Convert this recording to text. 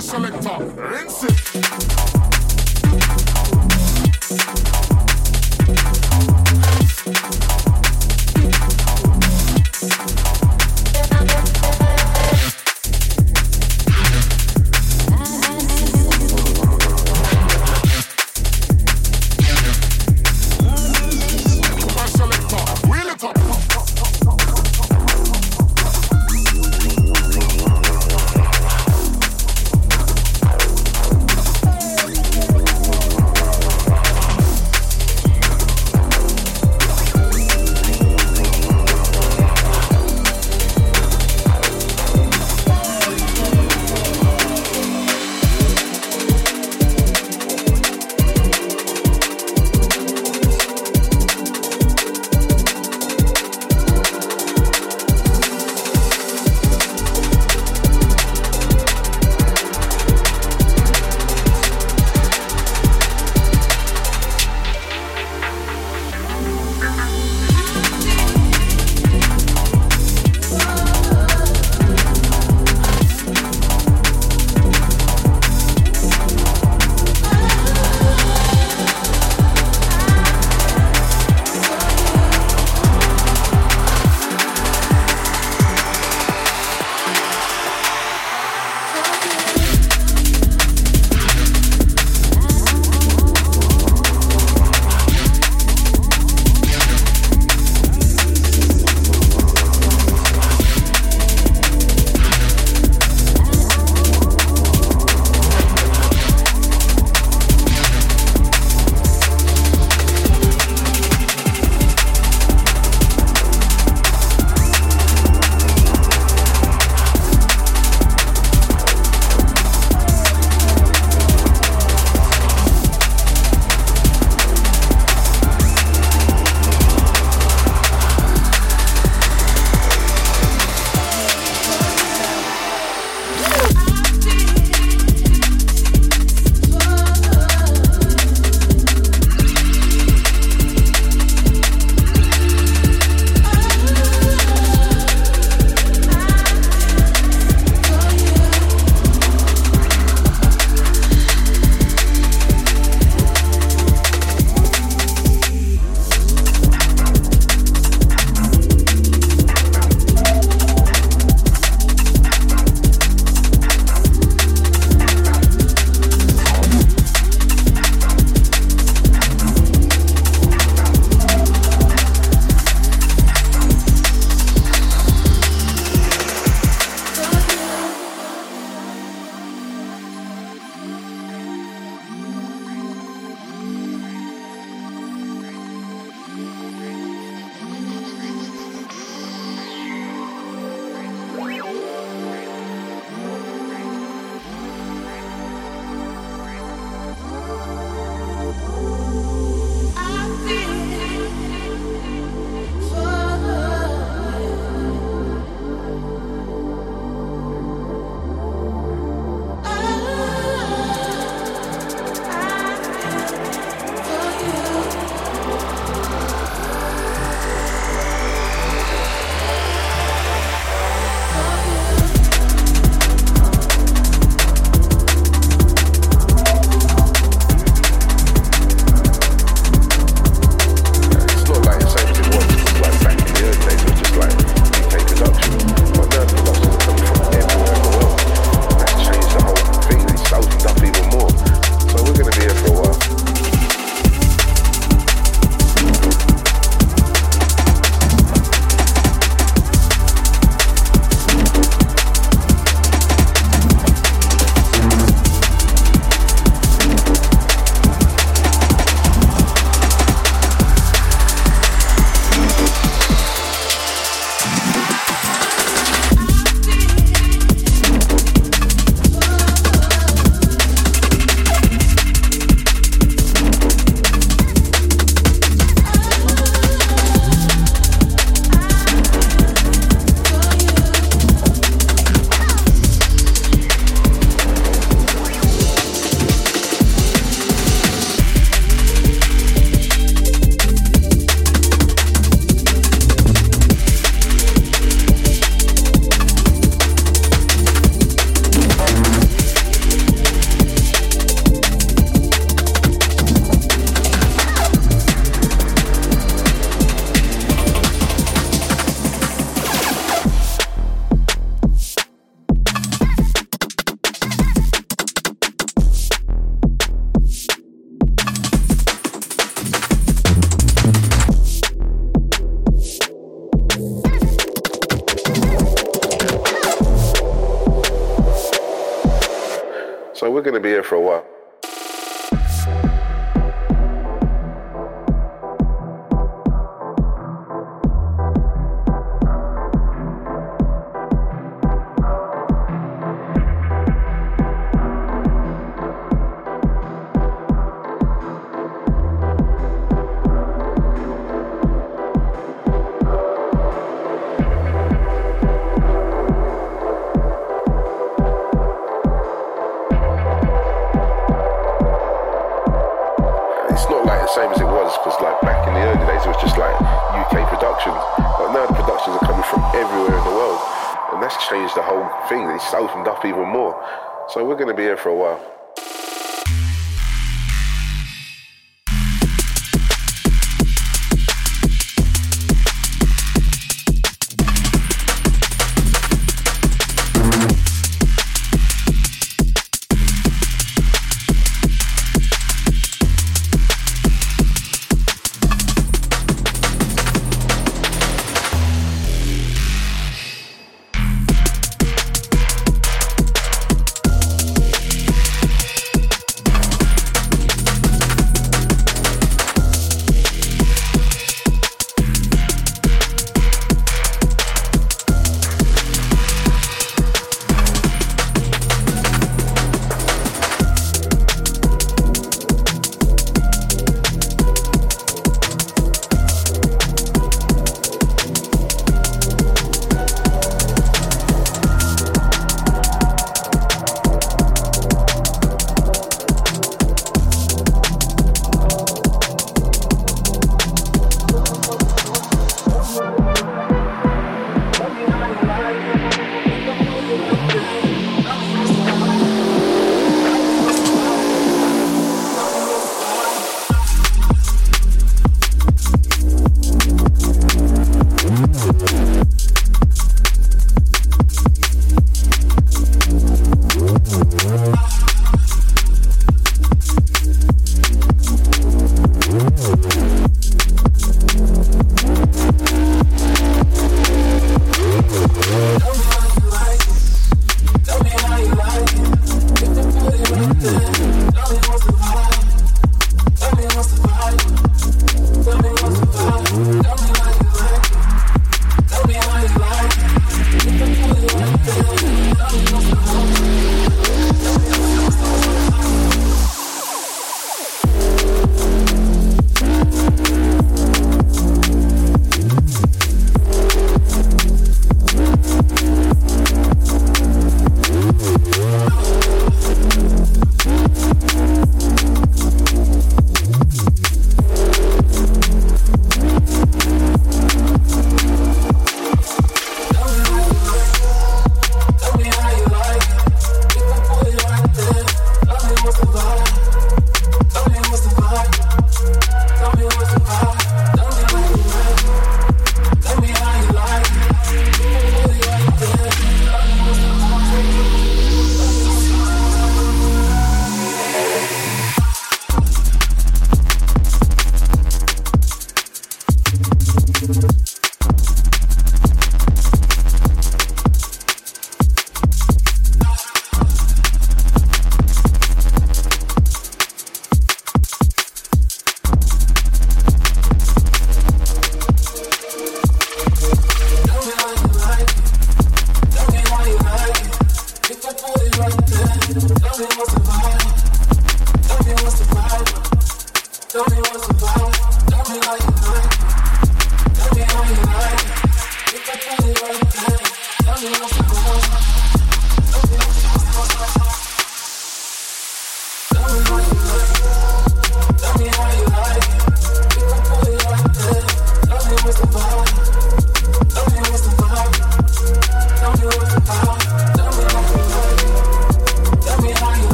selector. Rinse it.